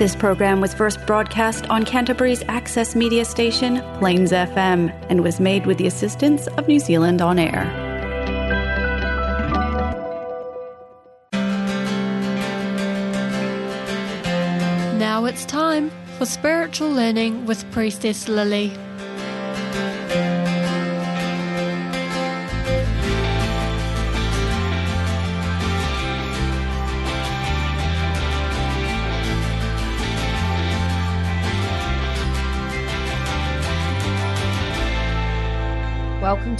This program was first broadcast on Canterbury's access media station, Plains FM, and was made with the assistance of New Zealand On Air. Now it's time for spiritual learning with Priestess Lily.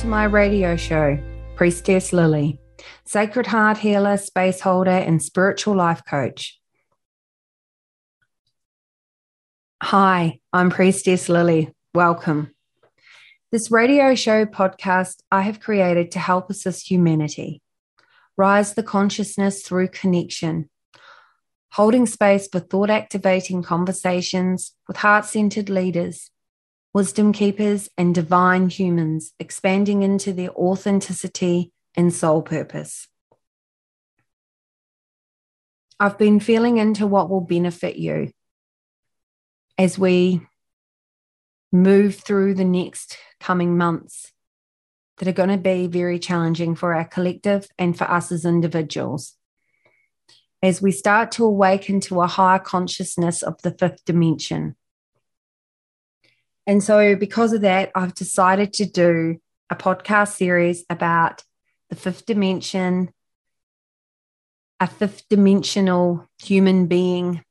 To my radio show, Priestess Lily, Sacred Heart Healer, Space Holder, and Spiritual Life Coach. Hi, I'm Priestess Lily. Welcome. This radio show podcast I have created to help assist humanity rise the consciousness through connection, holding space for thought activating conversations with heart centered leaders wisdom keepers, and divine humans expanding into their authenticity and soul purpose. I've been feeling into what will benefit you as we move through the next coming months that are going to be very challenging for our collective and for us as individuals. As we start to awaken to a higher consciousness of the fifth dimension, and so, because of that, I've decided to do a podcast series about the fifth dimension, a fifth dimensional human being,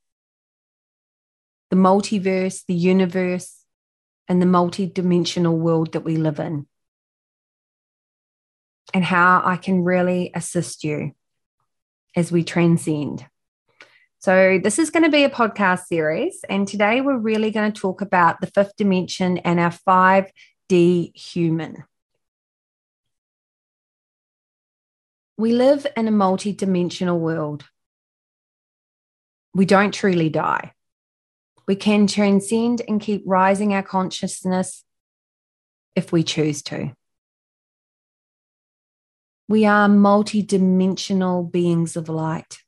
the multiverse, the universe, and the multi-dimensional world that we live in, and how I can really assist you as we transcend. So, this is going to be a podcast series. And today we're really going to talk about the fifth dimension and our 5D human. We live in a multi dimensional world. We don't truly die. We can transcend and keep rising our consciousness if we choose to. We are multi dimensional beings of light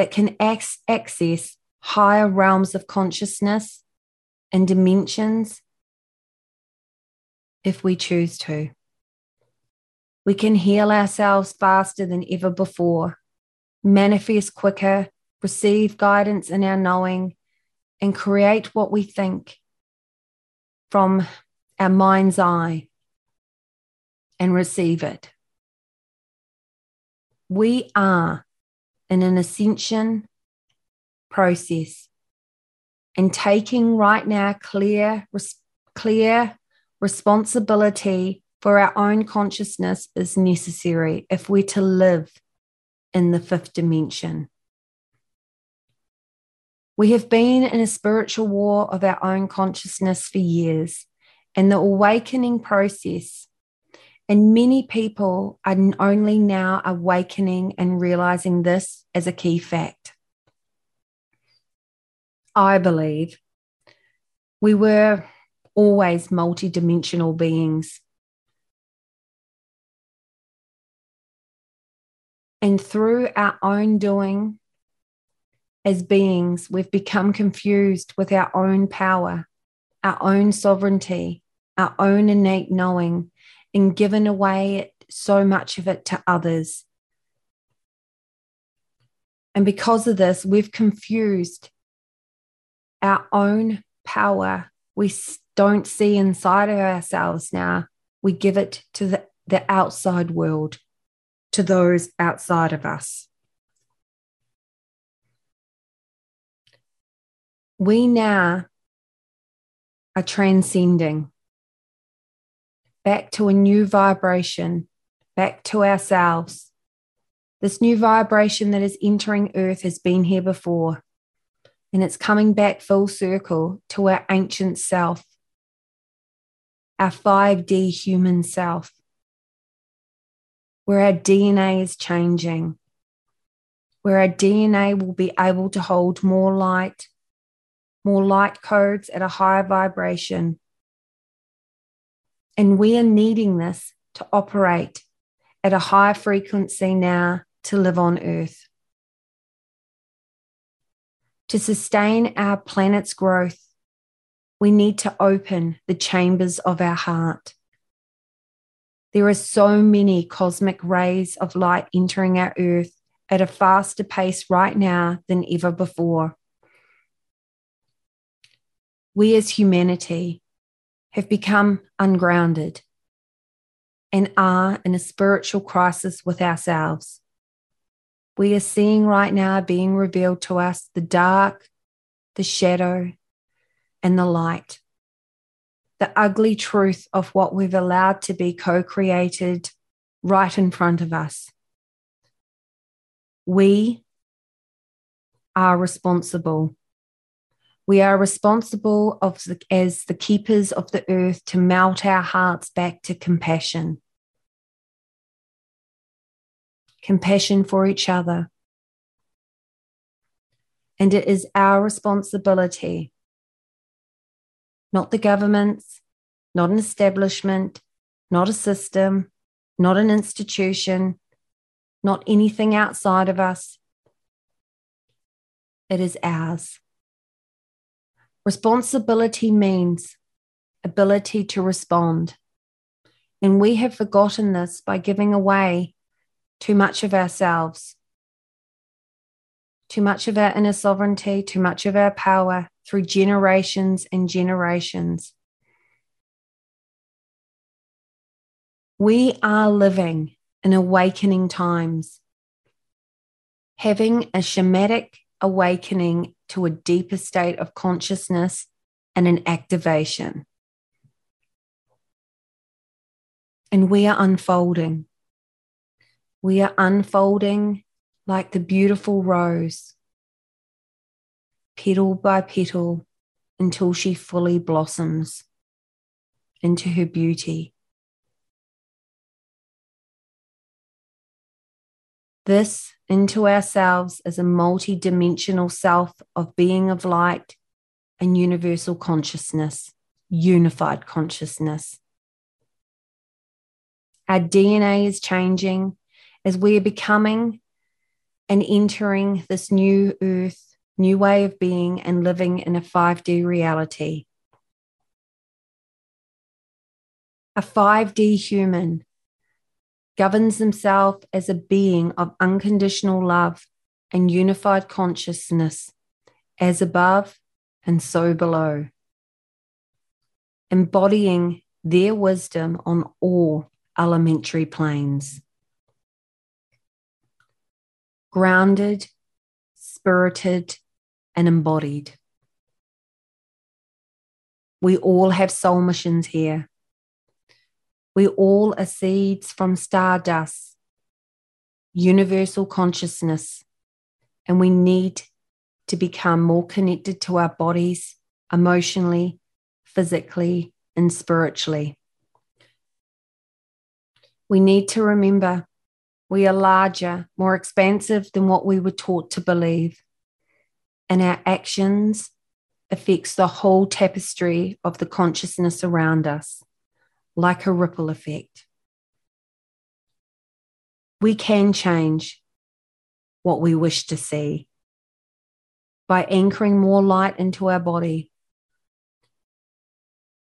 that can access higher realms of consciousness and dimensions if we choose to. We can heal ourselves faster than ever before, manifest quicker, receive guidance in our knowing, and create what we think from our mind's eye and receive it. We are in an ascension process and taking right now clear, res- clear responsibility for our own consciousness is necessary if we're to live in the fifth dimension. We have been in a spiritual war of our own consciousness for years, and the awakening process and many people are only now awakening and realizing this as a key fact. I believe we were always multidimensional beings. And through our own doing as beings, we've become confused with our own power, our own sovereignty, our own innate knowing, and given away so much of it to others. And because of this, we've confused our own power. We don't see inside of ourselves now. We give it to the, the outside world, to those outside of us. We now are transcending back to a new vibration, back to ourselves. This new vibration that is entering Earth has been here before, and it's coming back full circle to our ancient self, our 5D human self, where our DNA is changing, where our DNA will be able to hold more light, more light codes at a higher vibration and we are needing this to operate at a high frequency now to live on earth. To sustain our planet's growth, we need to open the chambers of our heart. There are so many cosmic rays of light entering our earth at a faster pace right now than ever before. We as humanity have become ungrounded and are in a spiritual crisis with ourselves. We are seeing right now being revealed to us the dark, the shadow, and the light. The ugly truth of what we've allowed to be co created right in front of us. We are responsible. We are responsible of the, as the keepers of the earth to melt our hearts back to compassion. Compassion for each other. And it is our responsibility, not the government's, not an establishment, not a system, not an institution, not anything outside of us. It is ours. Responsibility means ability to respond. And we have forgotten this by giving away too much of ourselves, too much of our inner sovereignty, too much of our power through generations and generations. We are living in awakening times, having a shamanic awakening to a deeper state of consciousness and an activation. And we are unfolding. We are unfolding like the beautiful rose, petal by petal, until she fully blossoms into her beauty. This into ourselves as a multi-dimensional self of being of light and universal consciousness, unified consciousness. Our DNA is changing as we are becoming and entering this new earth, new way of being and living in a 5D reality. A 5D human governs himself as a being of unconditional love and unified consciousness, as above and so below, embodying their wisdom on all elementary planes grounded, spirited, and embodied. We all have soul missions here. We all are seeds from stardust, universal consciousness, and we need to become more connected to our bodies emotionally, physically, and spiritually. We need to remember we are larger, more expansive than what we were taught to believe. And our actions affects the whole tapestry of the consciousness around us, like a ripple effect. We can change what we wish to see by anchoring more light into our body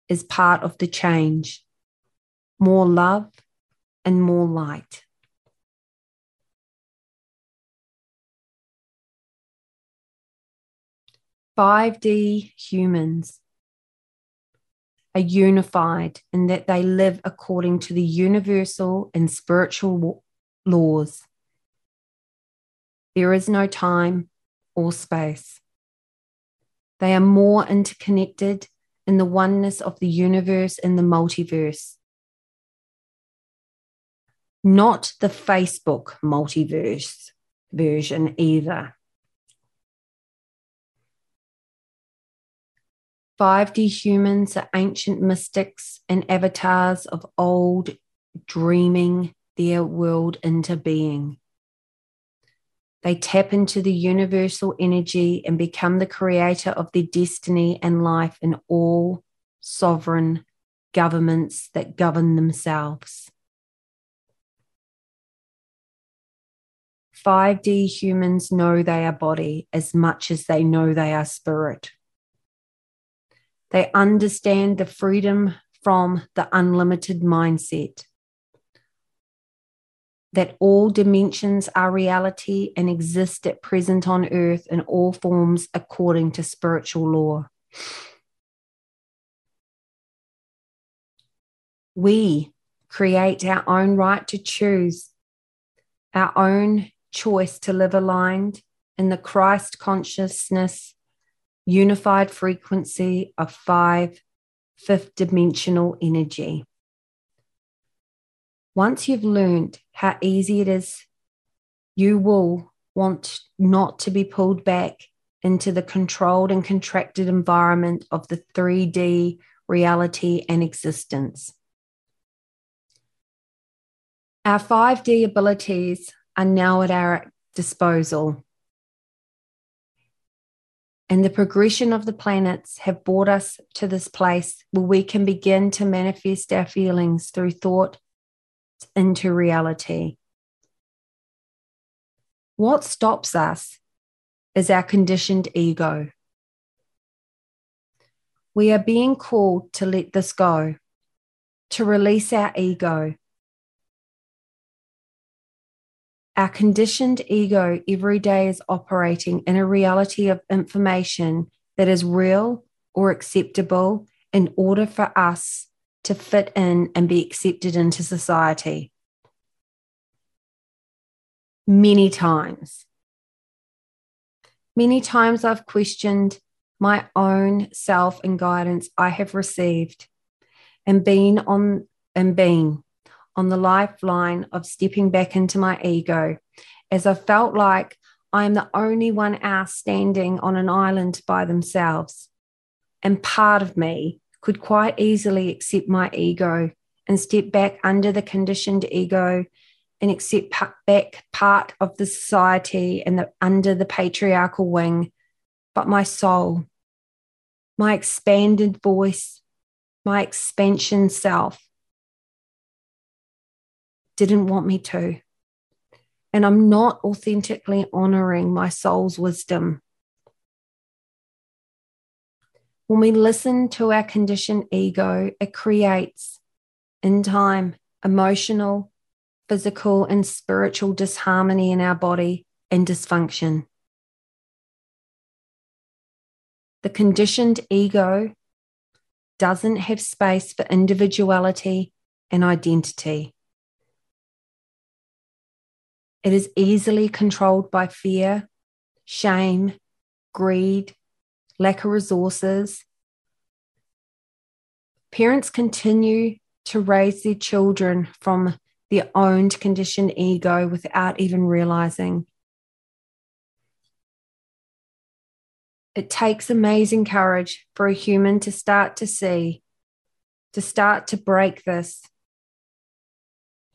is part of the change. More love and more light. 5D humans are unified in that they live according to the universal and spiritual laws. There is no time or space. They are more interconnected in the oneness of the universe and the multiverse. Not the Facebook multiverse version either. 5D humans are ancient mystics and avatars of old dreaming their world into being. They tap into the universal energy and become the creator of their destiny and life in all sovereign governments that govern themselves. 5D humans know they are body as much as they know they are spirit. They understand the freedom from the unlimited mindset that all dimensions are reality and exist at present on earth in all forms according to spiritual law. We create our own right to choose, our own choice to live aligned in the Christ consciousness, unified frequency of five fifth dimensional energy. Once you've learned how easy it is, you will want not to be pulled back into the controlled and contracted environment of the 3D reality and existence. Our 5D abilities are now at our disposal. And the progression of the planets have brought us to this place where we can begin to manifest our feelings through thought into reality. What stops us is our conditioned ego. We are being called to let this go, to release our ego. Our conditioned ego every day is operating in a reality of information that is real or acceptable in order for us to fit in and be accepted into society. Many times. Many times I've questioned my own self and guidance I have received and been on and been on the lifeline of stepping back into my ego as I felt like I am the only one out standing on an island by themselves. And part of me could quite easily accept my ego and step back under the conditioned ego and accept back part of the society and the, under the patriarchal wing. But my soul, my expanded voice, my expansion self didn't want me to. And I'm not authentically honoring my soul's wisdom when we listen to our conditioned ego, it creates in time emotional, physical, and spiritual disharmony in our body and dysfunction. The conditioned ego doesn't have space for individuality and identity. It is easily controlled by fear, shame, greed, lack of resources. Parents continue to raise their children from their owned conditioned ego without even realizing. It takes amazing courage for a human to start to see, to start to break this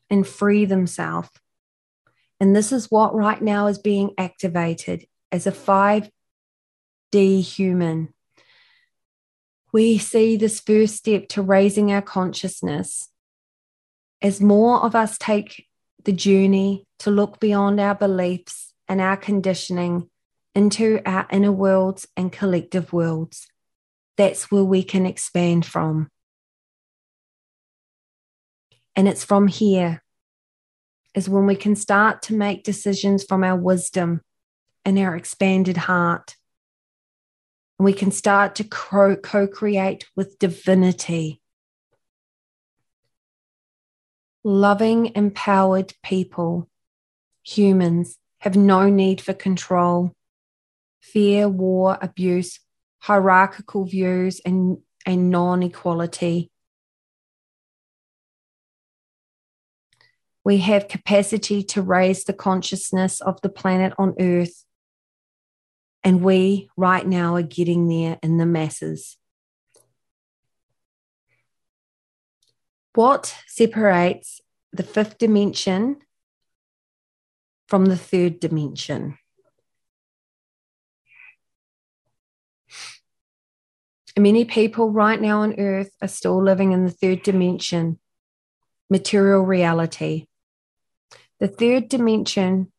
and free themselves. And this is what right now is being activated as a 5D human. We see this first step to raising our consciousness as more of us take the journey to look beyond our beliefs and our conditioning into our inner worlds and collective worlds. That's where we can expand from. And it's from here is when we can start to make decisions from our wisdom and our expanded heart we can start to co create with divinity. Loving, empowered people, humans, have no need for control, fear, war, abuse, hierarchical views, and, and non equality. We have capacity to raise the consciousness of the planet on Earth and we right now are getting there in the masses. What separates the fifth dimension from the third dimension? Many people right now on earth are still living in the third dimension, material reality. The third dimension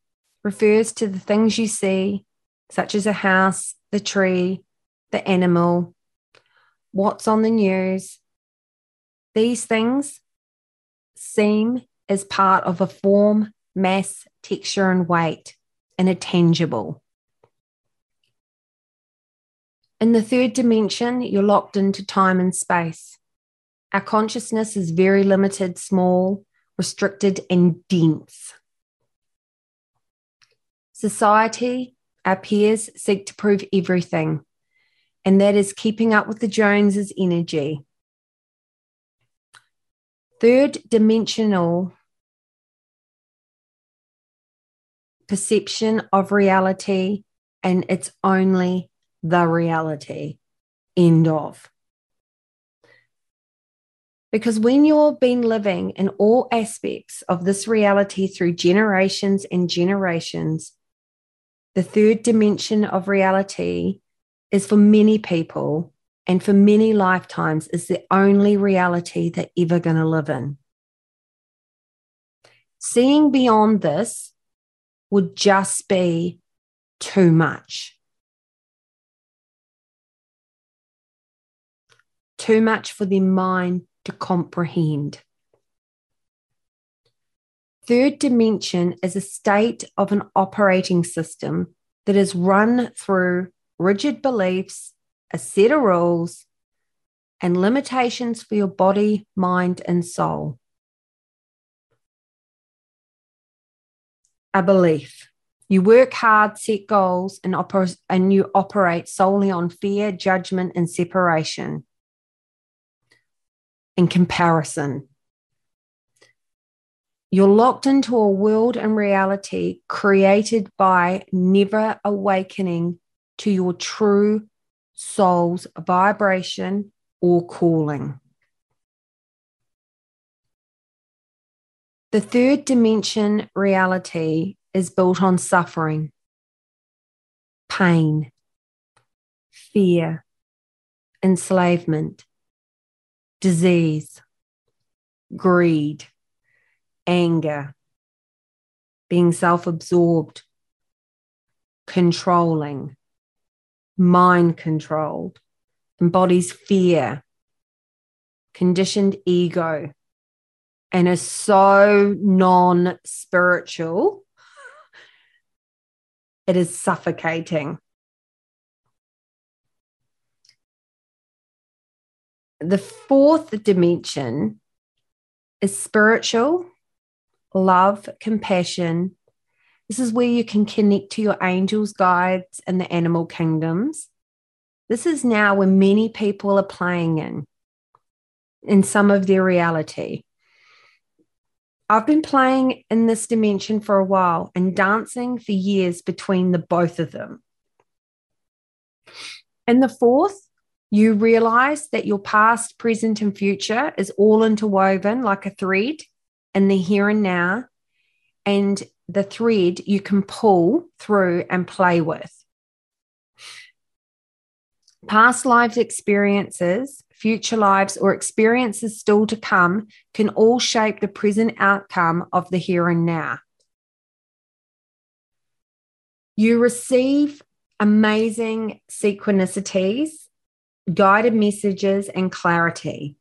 refers to the things you see, such as a house, the tree, the animal, what's on the news. These things seem as part of a form, mass, texture, and weight, and are tangible. In the third dimension, you're locked into time and space. Our consciousness is very limited, small, restricted, and dense. Society, our peers seek to prove everything, and that is keeping up with the Joneses energy. Third dimensional perception of reality, and it's only the reality. End of. Because when you've been living in all aspects of this reality through generations and generations, the third dimension of reality is for many people and for many lifetimes is the only reality they're ever going to live in. Seeing beyond this would just be too much. Too much for the mind to comprehend. Third dimension is a state of an operating system that is run through rigid beliefs, a set of rules, and limitations for your body, mind, and soul. A belief. You work hard, set goals, and, oper- and you operate solely on fear, judgment, and separation and comparison. You're locked into a world and reality created by never awakening to your true soul's vibration or calling. The third dimension reality is built on suffering, pain, fear, enslavement, disease, greed anger, being self absorbed, controlling, mind controlled, embodies fear, conditioned ego, and is so non spiritual, it is suffocating. The fourth dimension is spiritual love, compassion. This is where you can connect to your angels, guides, and the animal kingdoms. This is now where many people are playing in, in some of their reality. I've been playing in this dimension for a while and dancing for years between the both of them. In the fourth, you realize that your past, present, and future is all interwoven like a thread in the here and now, and the thread you can pull through and play with. Past lives experiences, future lives, or experiences still to come can all shape the present outcome of the here and now. You receive amazing synchronicities, guided messages, and clarity.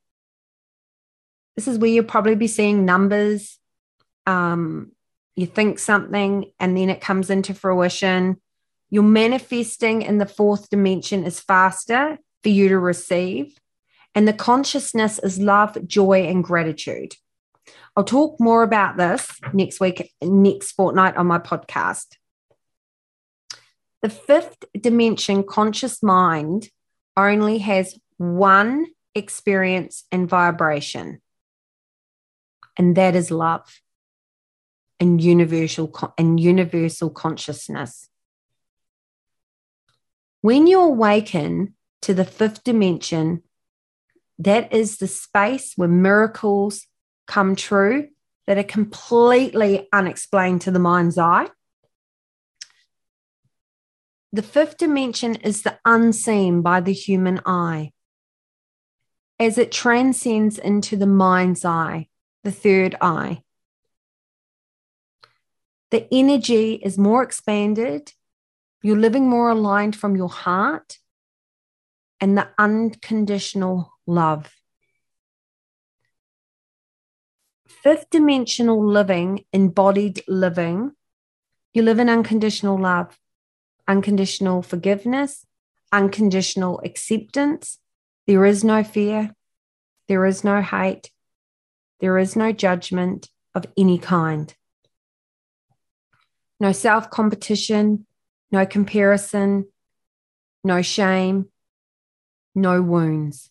This is where you'll probably be seeing numbers. Um, you think something and then it comes into fruition. Your manifesting in the fourth dimension is faster for you to receive. And the consciousness is love, joy, and gratitude. I'll talk more about this next week, next fortnight on my podcast. The fifth dimension, conscious mind, only has one experience and vibration and that is love and universal and universal consciousness. When you awaken to the fifth dimension, that is the space where miracles come true that are completely unexplained to the mind's eye. The fifth dimension is the unseen by the human eye as it transcends into the mind's eye the third eye. The energy is more expanded. You're living more aligned from your heart and the unconditional love. Fifth dimensional living, embodied living, you live in unconditional love, unconditional forgiveness, unconditional acceptance. There is no fear, there is no hate, there is no judgment of any kind. No self competition, no comparison, no shame, no wounds.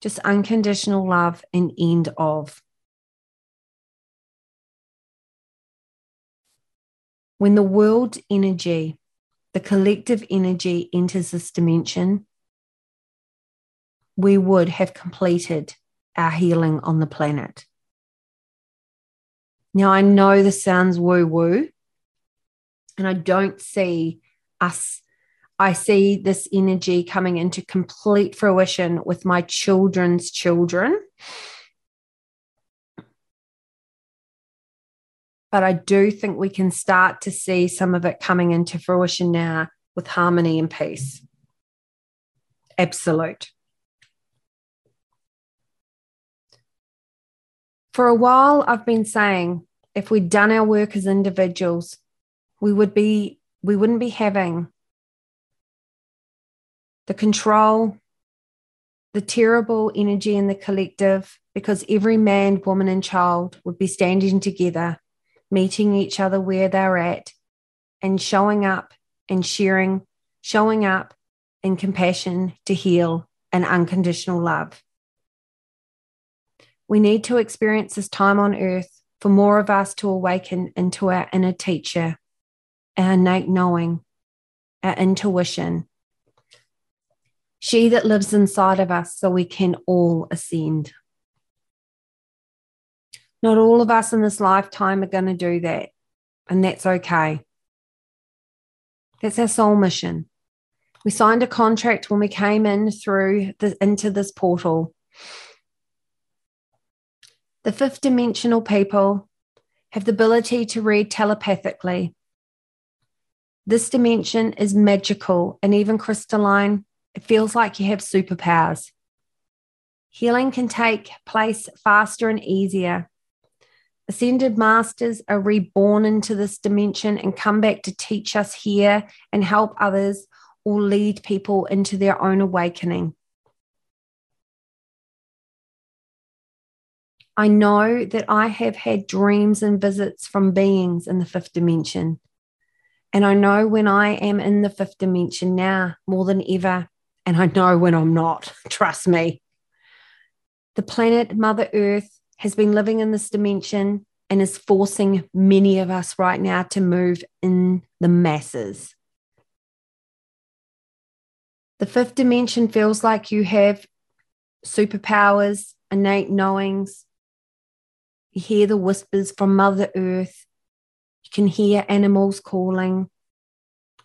Just unconditional love and end of. When the world energy, the collective energy enters this dimension, we would have completed our healing on the planet. Now, I know this sounds woo woo, and I don't see us, I see this energy coming into complete fruition with my children's children. But I do think we can start to see some of it coming into fruition now with harmony and peace. Absolute. For a while, I've been saying if we'd done our work as individuals, we would be we wouldn't be having the control, the terrible energy in the collective, because every man, woman, and child would be standing together, meeting each other where they're at, and showing up and sharing, showing up in compassion to heal and unconditional love. We need to experience this time on earth for more of us to awaken into our inner teacher, our innate knowing, our intuition. She that lives inside of us so we can all ascend. Not all of us in this lifetime are going to do that, and that's okay. That's our soul mission. We signed a contract when we came in through the, into this portal the fifth dimensional people have the ability to read telepathically. This dimension is magical and even crystalline. It feels like you have superpowers. Healing can take place faster and easier. Ascended masters are reborn into this dimension and come back to teach us here and help others or lead people into their own awakening. I know that I have had dreams and visits from beings in the fifth dimension. And I know when I am in the fifth dimension now more than ever. And I know when I'm not, trust me. The planet Mother Earth has been living in this dimension and is forcing many of us right now to move in the masses. The fifth dimension feels like you have superpowers, innate knowings, you hear the whispers from Mother Earth. You can hear animals calling.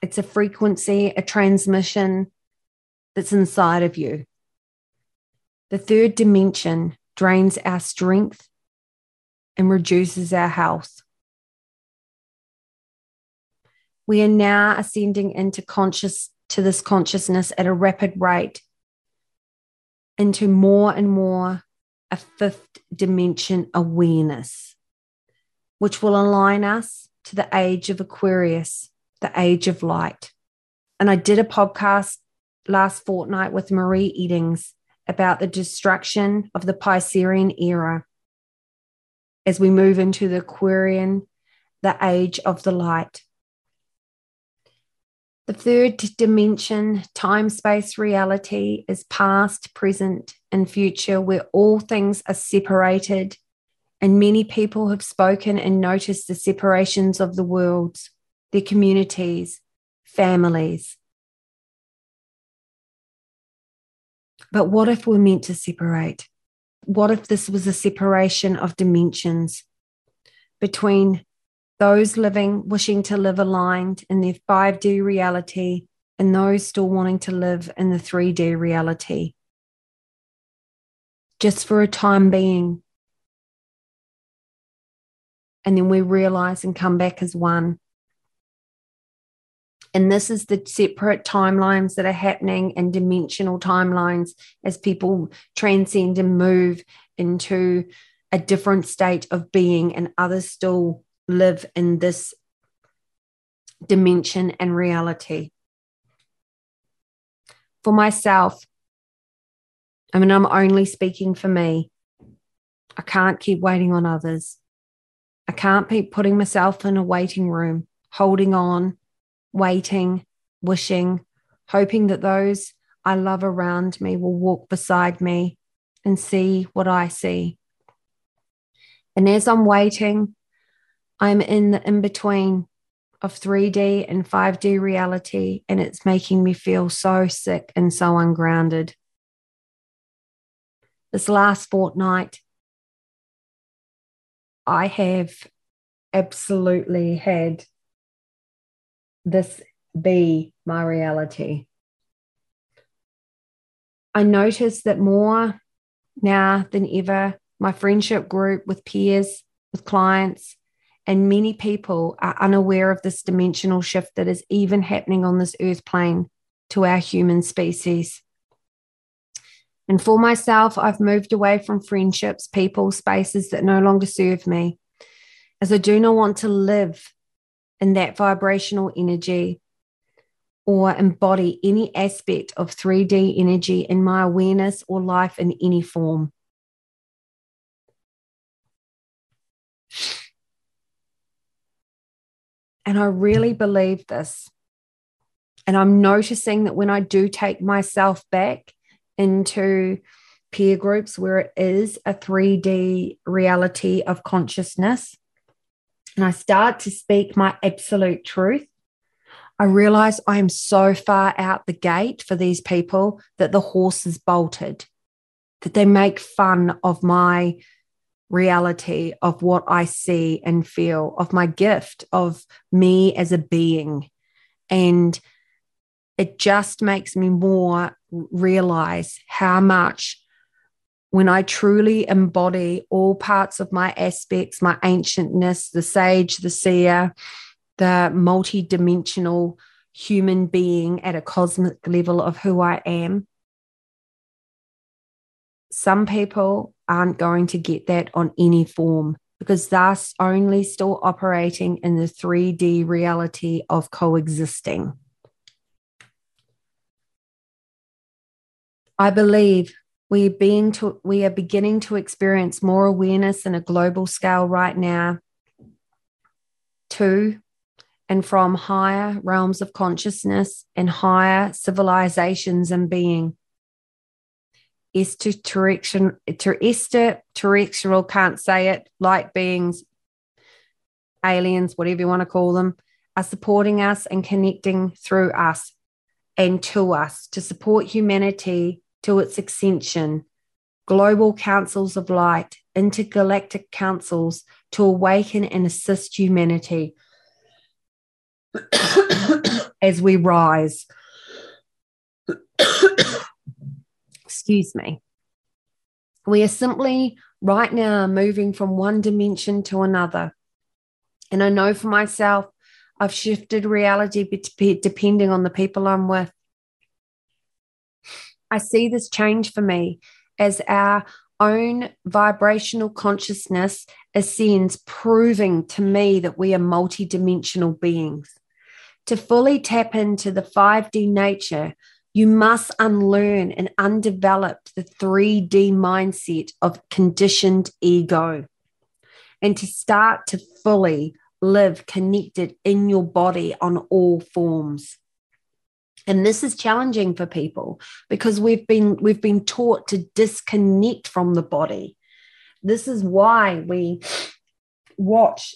It's a frequency, a transmission that's inside of you. The third dimension drains our strength and reduces our health. We are now ascending into conscious to this consciousness at a rapid rate into more and more a fifth dimension awareness, which will align us to the age of Aquarius, the age of light. And I did a podcast last fortnight with Marie Eddings about the destruction of the Piscean era as we move into the Aquarian, the age of the light. The third dimension, time space reality, is past, present, and future, where all things are separated. And many people have spoken and noticed the separations of the worlds, their communities, families. But what if we're meant to separate? What if this was a separation of dimensions between those living wishing to live aligned in their 5D reality, and those still wanting to live in the 3D reality. Just for a time being. and then we realize and come back as one. And this is the separate timelines that are happening and dimensional timelines as people transcend and move into a different state of being, and others still live in this dimension and reality. For myself, I mean, I'm only speaking for me. I can't keep waiting on others. I can't keep putting myself in a waiting room, holding on, waiting, wishing, hoping that those I love around me will walk beside me and see what I see. And as I'm waiting, I'm in the in between of 3D and 5D reality, and it's making me feel so sick and so ungrounded. This last fortnight, I have absolutely had this be my reality. I notice that more now than ever, my friendship group with peers, with clients, and many people are unaware of this dimensional shift that is even happening on this earth plane to our human species. And for myself, I've moved away from friendships, people, spaces that no longer serve me, as I do not want to live in that vibrational energy or embody any aspect of 3D energy in my awareness or life in any form. And I really believe this. And I'm noticing that when I do take myself back into peer groups where it is a 3D reality of consciousness, and I start to speak my absolute truth, I realize I am so far out the gate for these people that the horse is bolted, that they make fun of my reality of what I see and feel, of my gift, of me as a being. And it just makes me more realize how much when I truly embody all parts of my aspects, my ancientness, the sage, the seer, the multi-dimensional human being at a cosmic level of who I am. Some people aren't going to get that on any form because thus only still operating in the 3D reality of coexisting. I believe we are being to, we are beginning to experience more awareness in a global scale right now to and from higher realms of consciousness and higher civilizations and being. Extraterrestrial, can't say it, light beings, aliens, whatever you want to call them, are supporting us and connecting through us and to us to support humanity to its ascension. Global councils of light, intergalactic councils to awaken and assist humanity as we rise. excuse me. We are simply right now moving from one dimension to another. And I know for myself, I've shifted reality depending on the people I'm with. I see this change for me as our own vibrational consciousness ascends, proving to me that we are multidimensional beings. To fully tap into the 5D nature you must unlearn and undevelop the 3D mindset of conditioned ego and to start to fully live connected in your body on all forms. And this is challenging for people because we've been we've been taught to disconnect from the body. This is why we watch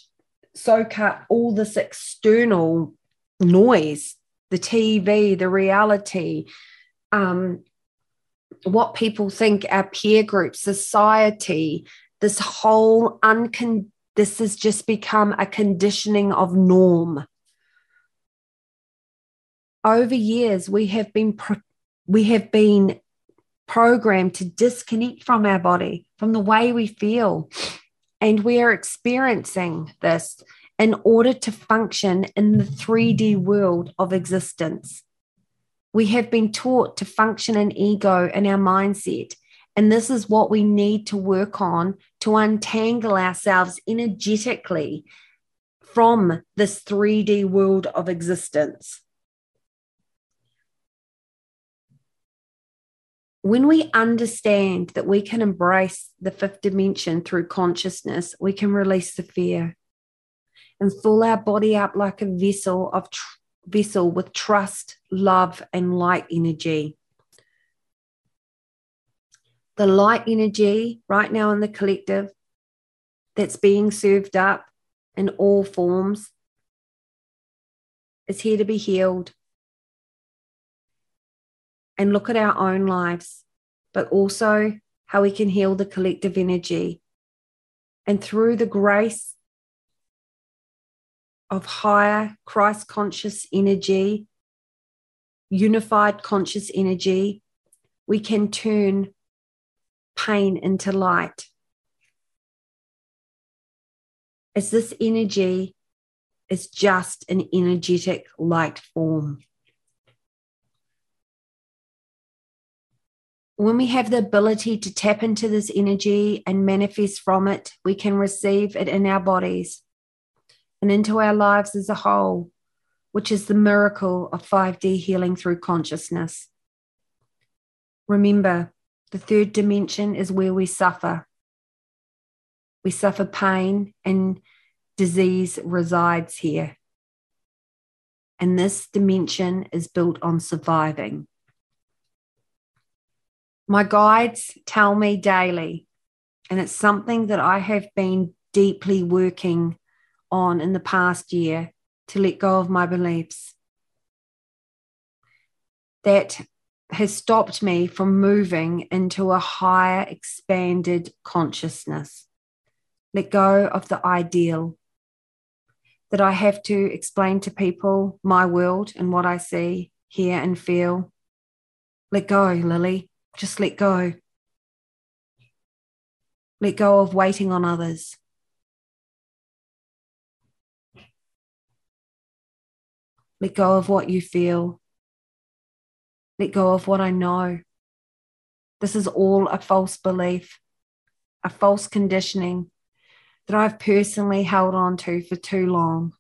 soak up all this external noise the TV, the reality, um, what people think our peer group, society, this whole uncon this has just become a conditioning of norm. Over years, we have been pro- we have been programmed to disconnect from our body, from the way we feel, And we are experiencing this in order to function in the 3D world of existence. We have been taught to function in ego and our mindset. And this is what we need to work on to untangle ourselves energetically from this 3D world of existence. When we understand that we can embrace the fifth dimension through consciousness, we can release the fear and fill our body up like a vessel of tr- vessel with trust, love, and light energy. The light energy right now in the collective that's being served up in all forms is here to be healed. And look at our own lives, but also how we can heal the collective energy. And through the grace of higher Christ conscious energy, unified conscious energy, we can turn pain into light. As this energy is just an energetic light form. When we have the ability to tap into this energy and manifest from it, we can receive it in our bodies and into our lives as a whole, which is the miracle of 5D healing through consciousness. Remember, the third dimension is where we suffer. We suffer pain and disease resides here. And this dimension is built on surviving. My guides tell me daily, and it's something that I have been deeply working on in the past year to let go of my beliefs. That has stopped me from moving into a higher, expanded consciousness. Let go of the ideal. That I have to explain to people my world and what I see, hear, and feel. Let go, Lily. Just let go. Let go of waiting on others. Let go of what you feel. Let go of what I know. This is all a false belief, a false conditioning that I've personally held on to for too long,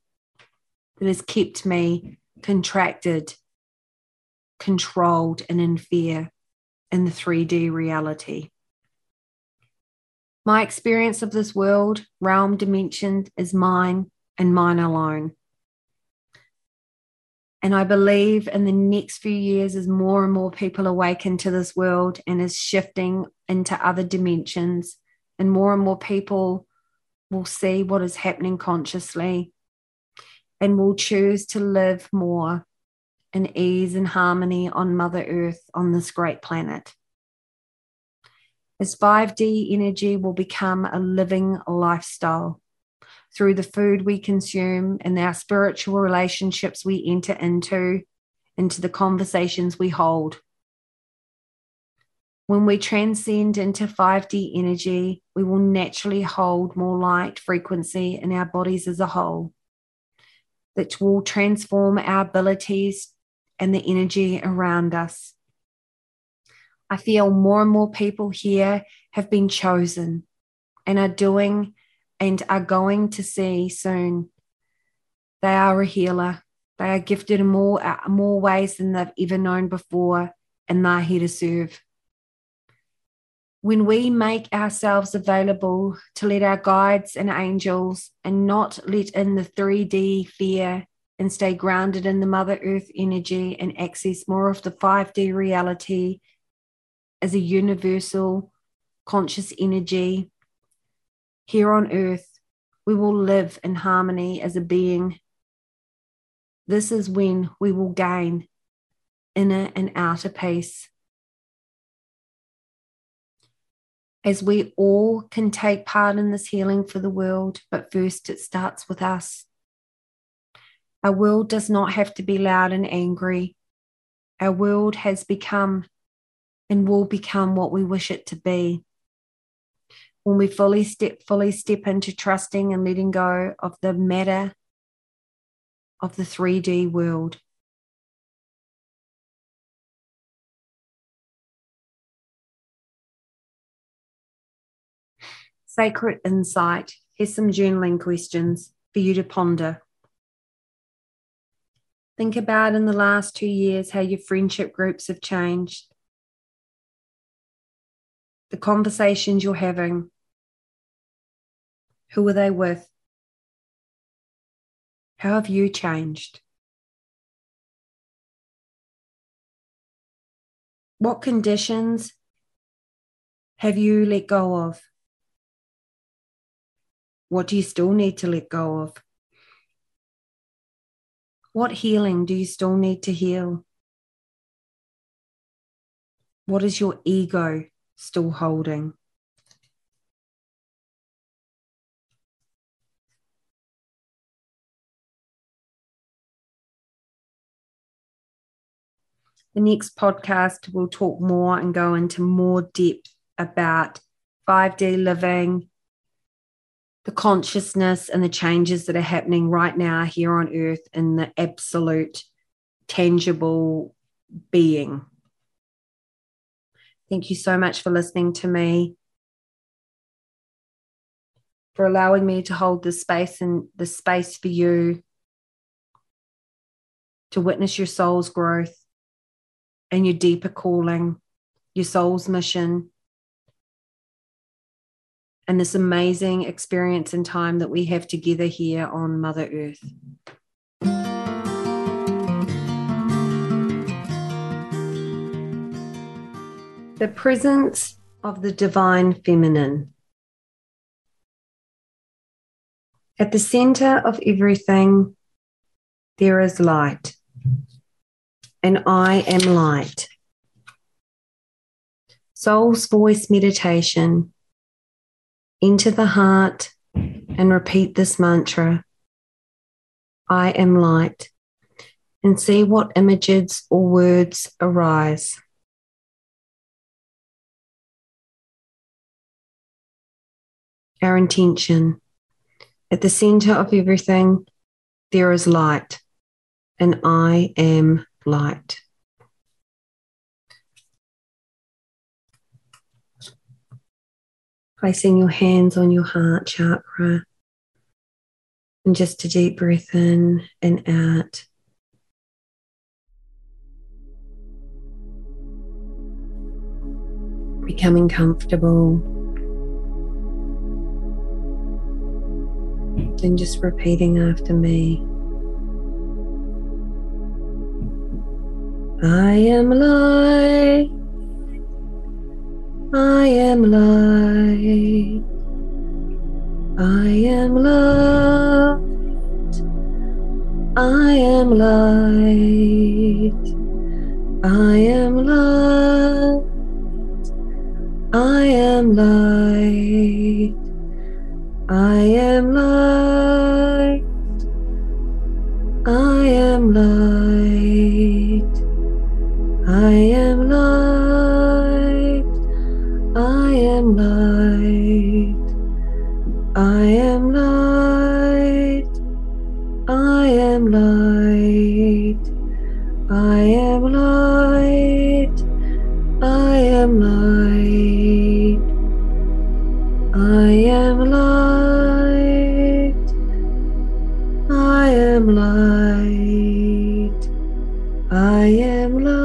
that has kept me contracted, controlled, and in fear in the 3D reality. My experience of this world, realm, dimension is mine and mine alone. And I believe in the next few years, as more and more people awaken to this world and is shifting into other dimensions, and more and more people will see what is happening consciously and will choose to live more in ease and harmony on Mother Earth on this great planet. As 5D energy will become a living lifestyle through the food we consume and our spiritual relationships we enter into, into the conversations we hold. When we transcend into 5D energy, we will naturally hold more light frequency in our bodies as a whole, that will transform our abilities and the energy around us. I feel more and more people here have been chosen and are doing and are going to see soon. They are a healer. They are gifted in more, uh, more ways than they've ever known before, and they're here to serve. When we make ourselves available to let our guides and angels and not let in the 3D fear and stay grounded in the Mother Earth energy and access more of the 5D reality as a universal conscious energy, here on earth, we will live in harmony as a being. This is when we will gain inner and outer peace. As we all can take part in this healing for the world, but first it starts with us. Our world does not have to be loud and angry. Our world has become and will become what we wish it to be when we fully step fully step into trusting and letting go of the matter of the 3D world. Sacred insight. Here's some journaling questions for you to ponder. Think about in the last two years how your friendship groups have changed, the conversations you're having, who are they with? How have you changed? What conditions have you let go of? What do you still need to let go of? What healing do you still need to heal? What is your ego still holding? The next podcast will talk more and go into more depth about 5D living, the consciousness and the changes that are happening right now here on earth in the absolute tangible being. Thank you so much for listening to me, for allowing me to hold this space and the space for you to witness your soul's growth and your deeper calling, your soul's mission, and this amazing experience and time that we have together here on Mother Earth. The presence of the divine feminine. At the center of everything, there is light and I am light. Soul's voice meditation. Into the heart and repeat this mantra I am light, and see what images or words arise. Our intention. At the center of everything, there is light, and I am light. Placing your hands on your heart chakra and just a deep breath in and out. Becoming comfortable. And just repeating after me. I am light. I am light. I am light. I am light. I am light. I am light. I am light. I am light. I am light am light. I am light. I am light. I am light. I am light. I am light. I am light. I am light.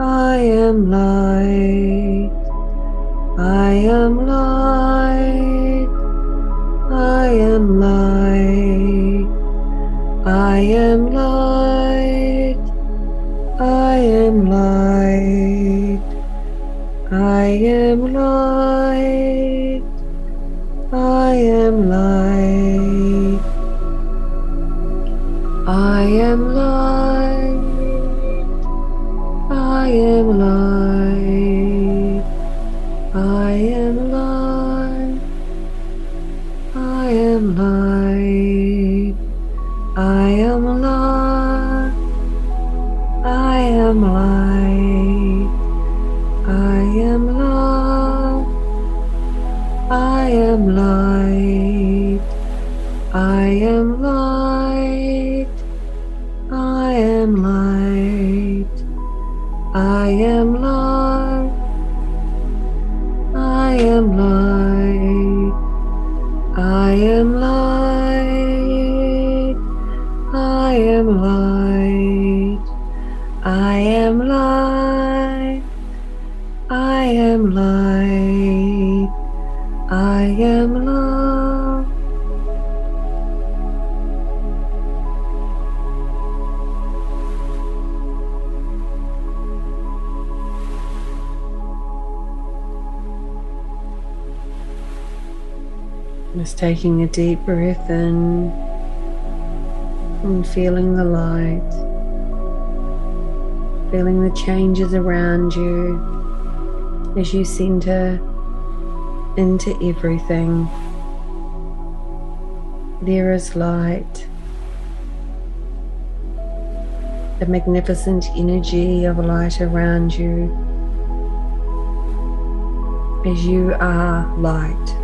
I am light. I am light. I am love. Just taking a deep breath in and feeling the light, feeling the changes around you as you center into everything. There is light, the magnificent energy of light around you as you are light.